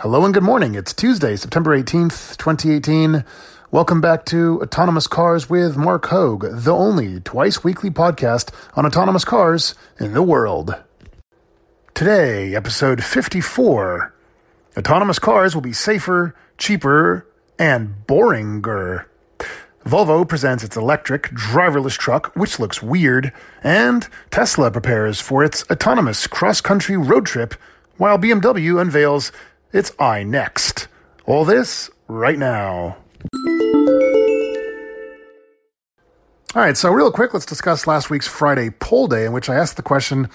Hello and good morning. It's Tuesday, September 18th, 2018. Welcome back to Autonomous Cars with Mark Hogue, the only twice weekly podcast on autonomous cars in the world. Today, episode 54 Autonomous cars will be safer, cheaper, and boringer. Volvo presents its electric, driverless truck, which looks weird, and Tesla prepares for its autonomous cross country road trip, while BMW unveils its iNext. All this right now. All right, so real quick, let's discuss last week's Friday poll day, in which I asked the question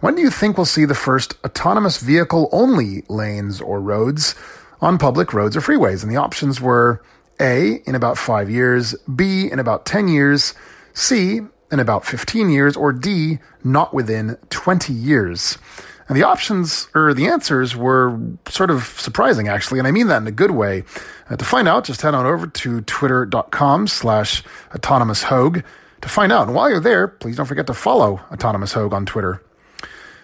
when do you think we'll see the first autonomous vehicle only lanes or roads on public roads or freeways? And the options were A, in about five years, B, in about 10 years, C, in about 15 years, or D, not within 20 years. And the options, or the answers, were sort of surprising, actually, and I mean that in a good way. Uh, to find out, just head on over to twitter.com slash autonomous hogue to find out. And while you're there, please don't forget to follow Autonomous Hogue on Twitter.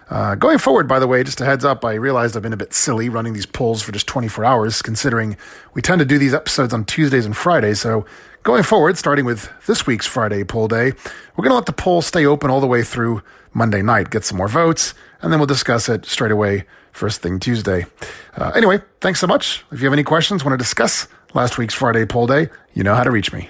Uh, going forward, by the way, just a heads up, I realized I've been a bit silly running these polls for just 24 hours, considering we tend to do these episodes on Tuesdays and Fridays. So going forward, starting with this week's Friday poll day, we're going to let the poll stay open all the way through Monday night, get some more votes, and then we'll discuss it straight away first thing Tuesday. Uh, anyway, thanks so much. If you have any questions, want to discuss last week's Friday poll day, you know how to reach me.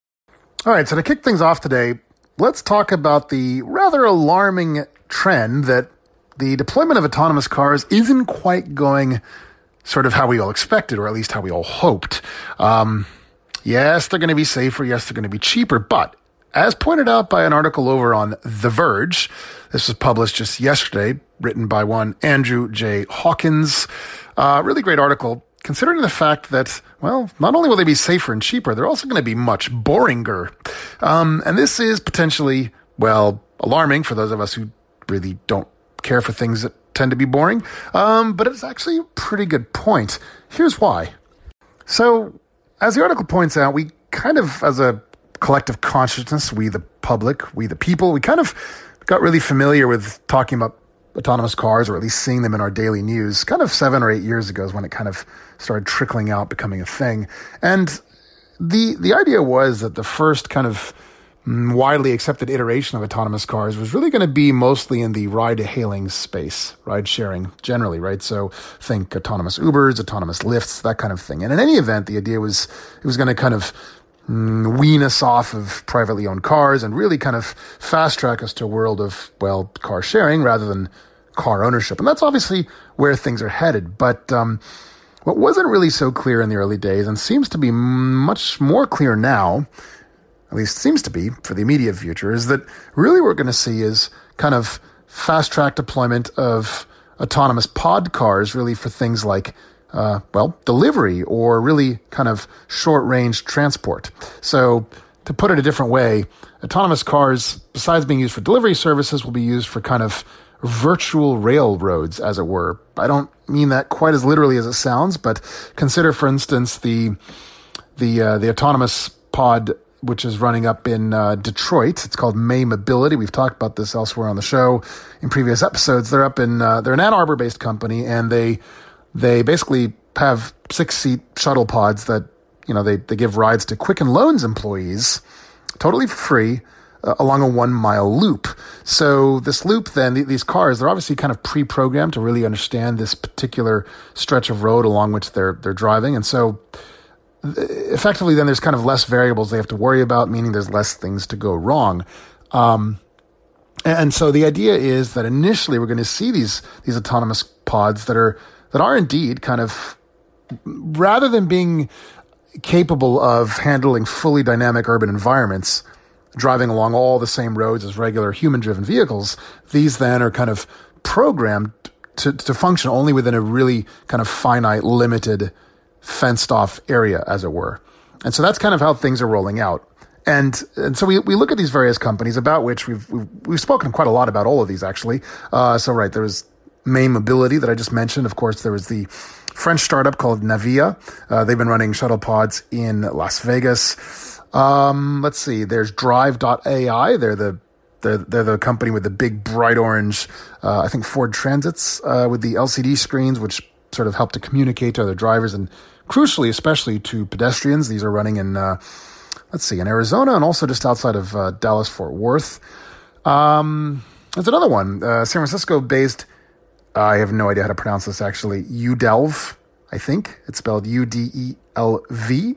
All right, so to kick things off today, let's talk about the rather alarming trend that the deployment of autonomous cars isn't quite going sort of how we all expected, or at least how we all hoped. Um, yes, they're going to be safer. Yes, they're going to be cheaper. But as pointed out by an article over on The Verge, this was published just yesterday, written by one Andrew J. Hawkins. Uh, really great article considering the fact that, well, not only will they be safer and cheaper, they're also going to be much boringer. Um, and this is potentially, well, alarming for those of us who really don't care for things that tend to be boring. Um, but it's actually a pretty good point. Here's why. So, as the article points out, we kind of, as a collective consciousness, we the public, we the people, we kind of got really familiar with talking about autonomous cars, or at least seeing them in our daily news, kind of seven or eight years ago is when it kind of started trickling out, becoming a thing. And the the idea was that the first kind of mm, widely accepted iteration of autonomous cars was really going to be mostly in the ride hailing space, ride sharing generally, right? So think autonomous Ubers, autonomous Lyfts, that kind of thing. And in any event, the idea was it was going to kind of wean us off of privately owned cars and really kind of fast track us to a world of, well, car sharing rather than car ownership. And that's obviously where things are headed. But um, what wasn't really so clear in the early days and seems to be much more clear now, at least seems to be for the immediate future, is that really what we're going to see is kind of fast track deployment of autonomous pod cars, really for things like uh, well, delivery or really kind of short range transport. So, to put it a different way, autonomous cars, besides being used for delivery services, will be used for kind of virtual railroads, as it were. I don't mean that quite as literally as it sounds, but consider, for instance, the the uh, the autonomous pod which is running up in uh, Detroit. It's called May Mobility. We've talked about this elsewhere on the show in previous episodes. They're up in uh, they're an Ann Arbor based company, and they they basically have six seat shuttle pods that, you know, they, they give rides to Quicken Loans employees totally for free uh, along a one mile loop. So this loop, then these cars, they're obviously kind of pre-programmed to really understand this particular stretch of road along which they're, they're driving. And so effectively then there's kind of less variables they have to worry about, meaning there's less things to go wrong. Um, and so the idea is that initially we're going to see these, these autonomous pods that are that are indeed kind of rather than being capable of handling fully dynamic urban environments, driving along all the same roads as regular human driven vehicles, these then are kind of programmed to, to function only within a really kind of finite, limited, fenced off area, as it were. And so that's kind of how things are rolling out. And, and so we, we look at these various companies about which we've, we've, we've spoken quite a lot about all of these actually. Uh, so right, there was May Mobility that I just mentioned. Of course, there was the French startup called Navya. Uh, they've been running shuttle pods in Las Vegas. Um, let's see. There's Drive.ai. They're the they're, they're the company with the big bright orange, uh, I think Ford Transits uh, with the LCD screens, which sort of help to communicate to other drivers and crucially, especially to pedestrians. These are running in, uh, let's see, in Arizona and also just outside of uh, Dallas Fort Worth. Um, there's another one, uh, San Francisco based I have no idea how to pronounce this actually. Udelv, I think it's spelled U D E L V.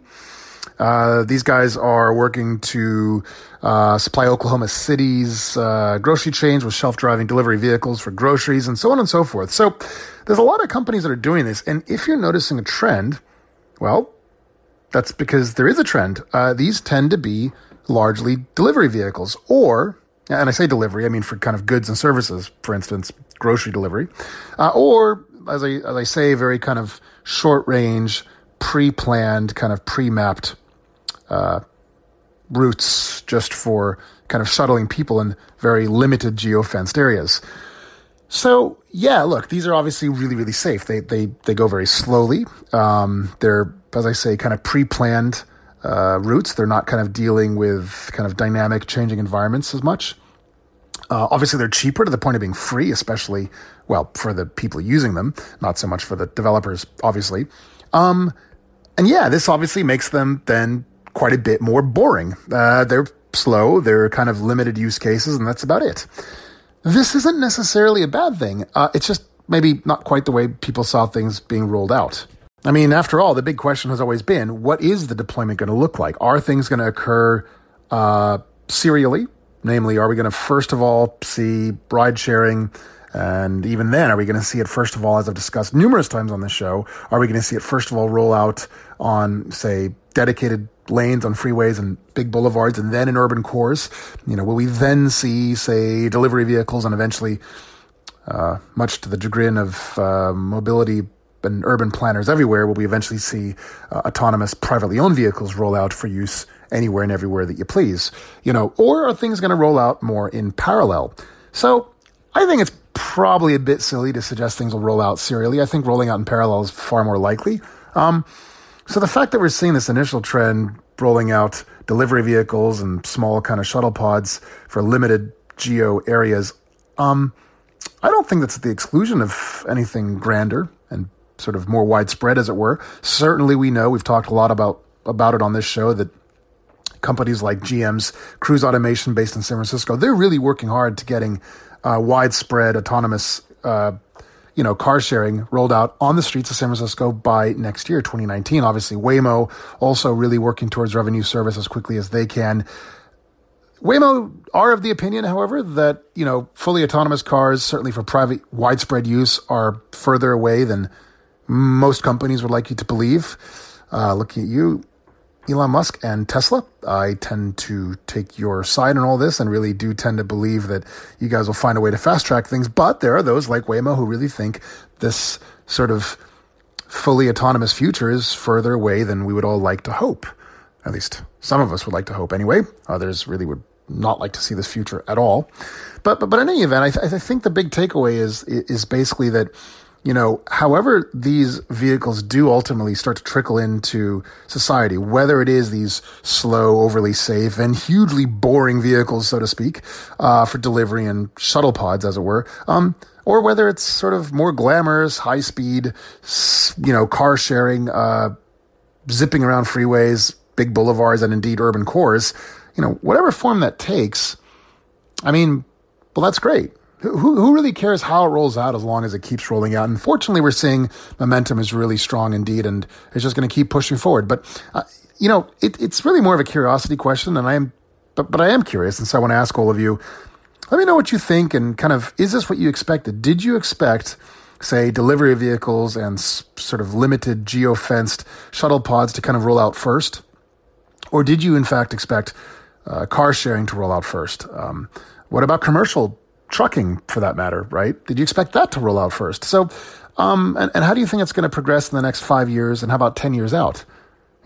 Uh, these guys are working to uh, supply Oklahoma City's uh, grocery chains with self-driving delivery vehicles for groceries and so on and so forth. So there's a lot of companies that are doing this, and if you're noticing a trend, well, that's because there is a trend. Uh, these tend to be largely delivery vehicles, or and I say delivery, I mean for kind of goods and services, for instance, grocery delivery, uh, or as I as I say, very kind of short range, pre planned, kind of pre mapped uh, routes just for kind of shuttling people in very limited geofenced areas. So yeah, look, these are obviously really really safe. They they they go very slowly. Um, they're as I say, kind of pre planned. Uh, routes. They're not kind of dealing with kind of dynamic changing environments as much. Uh, obviously, they're cheaper to the point of being free, especially, well, for the people using them, not so much for the developers, obviously. Um, and yeah, this obviously makes them then quite a bit more boring. Uh, they're slow, they're kind of limited use cases, and that's about it. This isn't necessarily a bad thing. Uh, it's just maybe not quite the way people saw things being rolled out. I mean, after all, the big question has always been what is the deployment going to look like? Are things going to occur uh, serially? Namely, are we going to first of all see ride sharing? And even then, are we going to see it first of all, as I've discussed numerous times on this show, are we going to see it first of all roll out on, say, dedicated lanes on freeways and big boulevards and then in urban cores? You know, will we then see, say, delivery vehicles and eventually, uh, much to the chagrin of uh, mobility and urban planners everywhere, will we eventually see uh, autonomous privately owned vehicles roll out for use anywhere and everywhere that you please, you know, or are things going to roll out more in parallel? So I think it's probably a bit silly to suggest things will roll out serially. I think rolling out in parallel is far more likely. Um, so the fact that we're seeing this initial trend rolling out delivery vehicles and small kind of shuttle pods for limited geo areas, um, I don't think that's at the exclusion of anything grander and sort of more widespread, as it were. Certainly, we know we've talked a lot about about it on this show that companies like GM's Cruise Automation based in San Francisco, they're really working hard to getting uh, widespread autonomous, uh, you know, car sharing rolled out on the streets of San Francisco by next year, 2019. Obviously, Waymo also really working towards revenue service as quickly as they can. Waymo are of the opinion, however, that you know fully autonomous cars, certainly for private widespread use, are further away than most companies would like you to believe. Uh, looking at you, Elon Musk and Tesla. I tend to take your side on all this and really do tend to believe that you guys will find a way to fast track things. But there are those like Waymo who really think this sort of fully autonomous future is further away than we would all like to hope. At least some of us would like to hope anyway. Others really would not like to see this future at all. But but, but in any event, I, th- I think the big takeaway is is basically that you know, however these vehicles do ultimately start to trickle into society, whether it is these slow, overly safe, and hugely boring vehicles, so to speak, uh, for delivery and shuttle pods, as it were, um, or whether it's sort of more glamorous, high speed, you know, car sharing, uh, zipping around freeways, big boulevards, and indeed urban cores, you know, whatever form that takes, I mean, well, that's great who, who really cares how it rolls out as long as it keeps rolling out? And fortunately, we're seeing momentum is really strong indeed, and it's just going to keep pushing forward. But, uh, you know, it, it's really more of a curiosity question, and I am, but, but I am curious, and so I want to ask all of you, let me know what you think, and kind of, is this what you expected? Did you expect, say, delivery vehicles and s- sort of limited geo-fenced shuttle pods to kind of roll out first? Or did you, in fact, expect uh, car sharing to roll out first? Um, what about commercial trucking for that matter, right? Did you expect that to roll out first? So, um, and, and how do you think it's going to progress in the next five years? And how about 10 years out?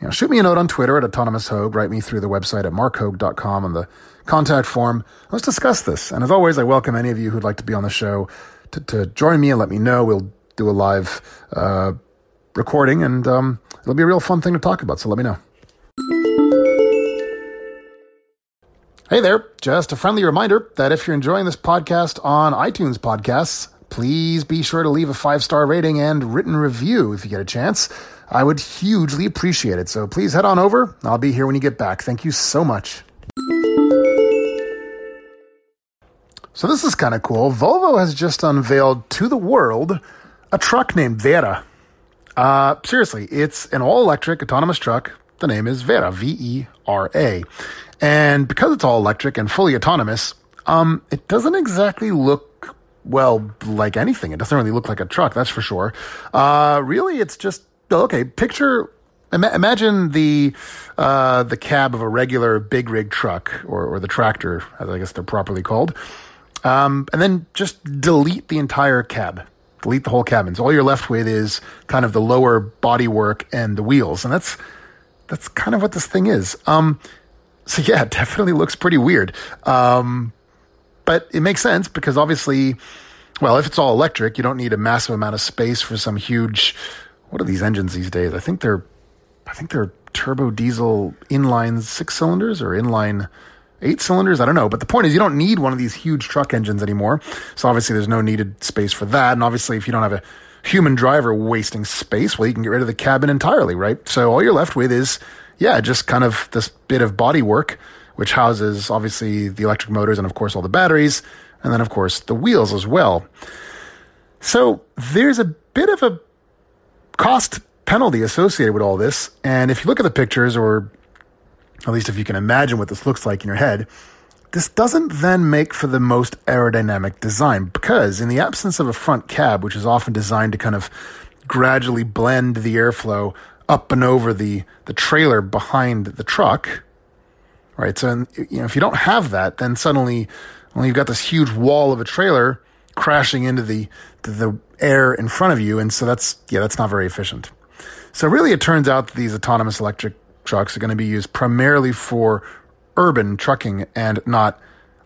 You know, shoot me a note on Twitter at Autonomous Hogue, write me through the website at markhogue.com on the contact form. Let's discuss this. And as always, I welcome any of you who'd like to be on the show to, to join me and let me know. We'll do a live uh, recording, and um, it'll be a real fun thing to talk about. So let me know. Hey there, just a friendly reminder that if you're enjoying this podcast on iTunes Podcasts, please be sure to leave a five star rating and written review if you get a chance. I would hugely appreciate it. So please head on over. I'll be here when you get back. Thank you so much. So this is kind of cool. Volvo has just unveiled to the world a truck named Vera. Uh, seriously, it's an all electric autonomous truck. The name is Vera, V E R A. And because it's all electric and fully autonomous, um, it doesn't exactly look well like anything. It doesn't really look like a truck, that's for sure. Uh, really, it's just okay. Picture, ima- imagine the uh, the cab of a regular big rig truck or, or the tractor, as I guess they're properly called, um, and then just delete the entire cab. Delete the whole cabin. So all you're left with is kind of the lower bodywork and the wheels, and that's that's kind of what this thing is. Um, so yeah, it definitely looks pretty weird. Um, but it makes sense because obviously, well, if it's all electric, you don't need a massive amount of space for some huge. What are these engines these days? I think they're, I think they're turbo diesel inline six cylinders or inline eight cylinders. I don't know. But the point is, you don't need one of these huge truck engines anymore. So obviously, there's no needed space for that. And obviously, if you don't have a human driver wasting space, well, you can get rid of the cabin entirely, right? So all you're left with is yeah, just kind of this bit of body work, which houses obviously the electric motors and of course all the batteries, and then of course the wheels as well. So there's a bit of a cost penalty associated with all this. And if you look at the pictures, or at least if you can imagine what this looks like in your head, this doesn't then make for the most aerodynamic design because, in the absence of a front cab, which is often designed to kind of gradually blend the airflow up and over the the trailer behind the truck, right? So and, you know if you don't have that, then suddenly, well, you've got this huge wall of a trailer crashing into the the air in front of you, and so that's yeah, that's not very efficient. So really, it turns out that these autonomous electric trucks are going to be used primarily for urban trucking and not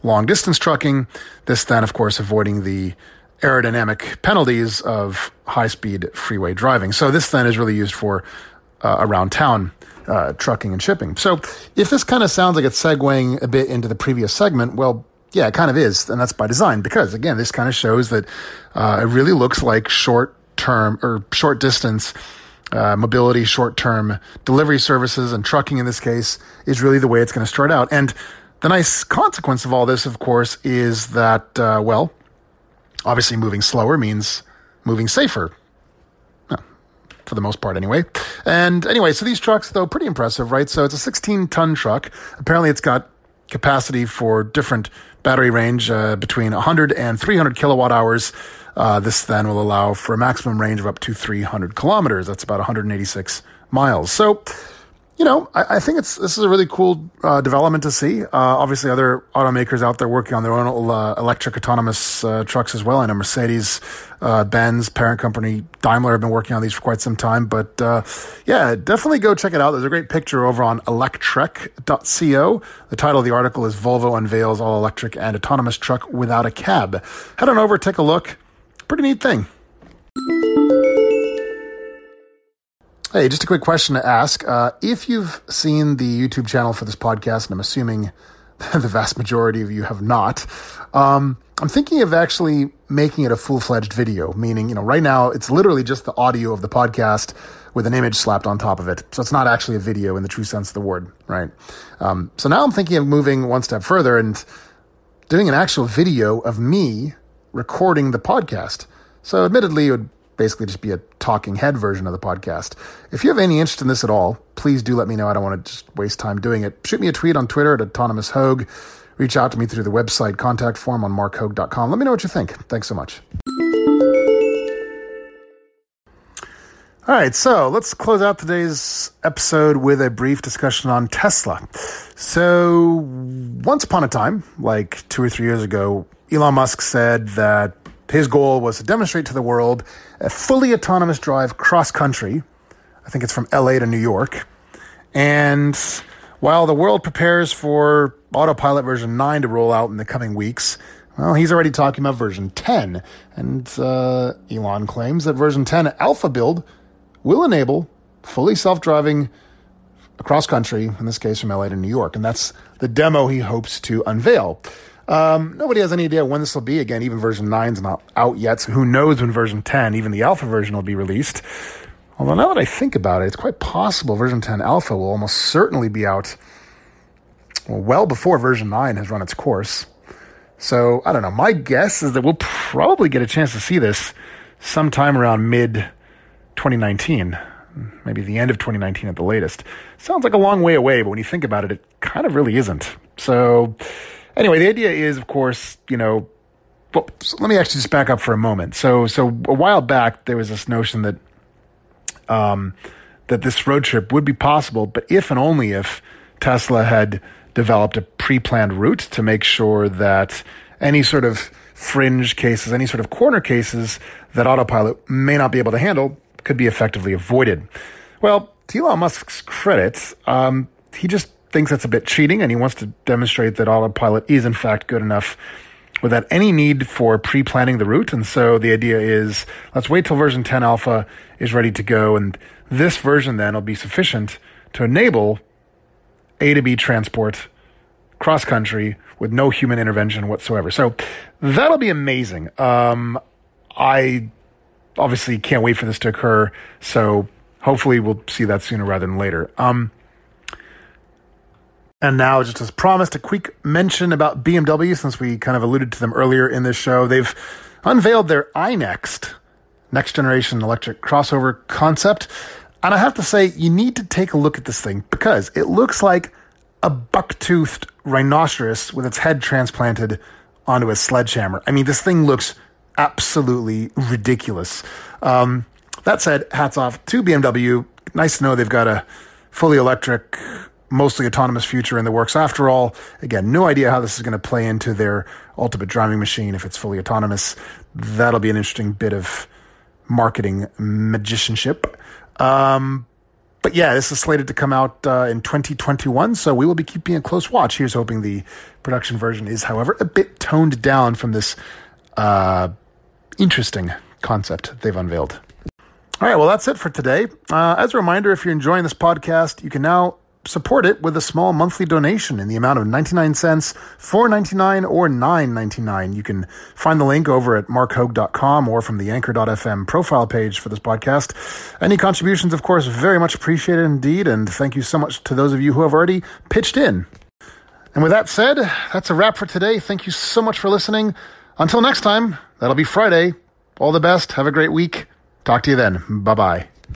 long distance trucking. This then, of course, avoiding the aerodynamic penalties of high speed freeway driving. So this then is really used for uh, around town uh, trucking and shipping. So if this kind of sounds like it's segueing a bit into the previous segment, well, yeah, it kind of is, and that's by design because again, this kind of shows that uh, it really looks like short term or short distance. Uh, mobility, short term delivery services, and trucking in this case is really the way it's going to start out. And the nice consequence of all this, of course, is that, uh, well, obviously moving slower means moving safer for the most part anyway. And anyway, so these trucks, though, pretty impressive, right? So it's a 16 ton truck. Apparently, it's got capacity for different battery range uh, between 100 and 300 kilowatt hours. Uh, this then will allow for a maximum range of up to 300 kilometers. That's about 186 miles. So you know, I, I, think it's this is a really cool uh, development to see. Uh, obviously, other automakers out there working on their own uh, electric autonomous uh, trucks as well. I know Mercedes, uh, Benz, parent company Daimler have been working on these for quite some time. But uh, yeah, definitely go check it out. There's a great picture over on electrek.co. The title of the article is Volvo unveils all electric and autonomous truck without a cab. Head on over, take a look. Pretty neat thing. Hey, just a quick question to ask. Uh, if you've seen the YouTube channel for this podcast, and I'm assuming the vast majority of you have not, um, I'm thinking of actually making it a full fledged video, meaning, you know, right now it's literally just the audio of the podcast with an image slapped on top of it. So it's not actually a video in the true sense of the word, right? Um, so now I'm thinking of moving one step further and doing an actual video of me recording the podcast. So admittedly, it would basically just be a talking head version of the podcast. If you have any interest in this at all, please do let me know. I don't want to just waste time doing it. Shoot me a tweet on Twitter at Autonomous Hogue. Reach out to me through the website contact form on markhogue.com. Let me know what you think. Thanks so much. All right, so let's close out today's episode with a brief discussion on Tesla. So, once upon a time, like two or three years ago, Elon Musk said that his goal was to demonstrate to the world a fully autonomous drive cross country. I think it's from LA to New York. And while the world prepares for autopilot version 9 to roll out in the coming weeks, well, he's already talking about version 10. And uh, Elon claims that version 10 alpha build will enable fully self driving across country, in this case from LA to New York. And that's the demo he hopes to unveil. Um, nobody has any idea when this will be. Again, even version 9 is not out yet, so who knows when version 10, even the alpha version, will be released. Although now that I think about it, it's quite possible version 10 alpha will almost certainly be out well, well before version 9 has run its course. So I don't know. My guess is that we'll probably get a chance to see this sometime around mid 2019, maybe the end of 2019 at the latest. Sounds like a long way away, but when you think about it, it kind of really isn't. So anyway, the idea is, of course, you know, well, so let me actually just back up for a moment. So, so a while back, there was this notion that, um, that this road trip would be possible, but if and only if Tesla had developed a pre-planned route to make sure that any sort of fringe cases, any sort of corner cases that autopilot may not be able to handle could be effectively avoided. Well, to Elon Musk's credit, um, he just thinks that's a bit cheating and he wants to demonstrate that autopilot is in fact good enough without any need for pre-planning the route. And so the idea is let's wait till version 10 alpha is ready to go. And this version then will be sufficient to enable A to B transport cross country with no human intervention whatsoever. So that'll be amazing. Um, I obviously can't wait for this to occur. So hopefully we'll see that sooner rather than later. Um, and now, just as promised, a quick mention about BMW, since we kind of alluded to them earlier in this show. They've unveiled their iNext, next generation electric crossover concept. And I have to say, you need to take a look at this thing because it looks like a buck-toothed rhinoceros with its head transplanted onto a sledgehammer. I mean, this thing looks absolutely ridiculous. Um, that said, hats off to BMW. Nice to know they've got a fully electric mostly autonomous future in the works. After all, again, no idea how this is going to play into their ultimate driving machine if it's fully autonomous. That'll be an interesting bit of marketing magicianship. Um, but yeah, this is slated to come out uh, in 2021, so we will be keeping a close watch. Here's hoping the production version is, however, a bit toned down from this uh, interesting concept they've unveiled. All right, well, that's it for today. Uh, as a reminder, if you're enjoying this podcast, you can now support it with a small monthly donation in the amount of 99 cents, 4.99 or 9.99. You can find the link over at markhogue.com or from the anchor.fm profile page for this podcast. Any contributions, of course, very much appreciated indeed, and thank you so much to those of you who have already pitched in. And with that said, that's a wrap for today. Thank you so much for listening. Until next time, that'll be Friday. All the best. Have a great week. Talk to you then. Bye bye.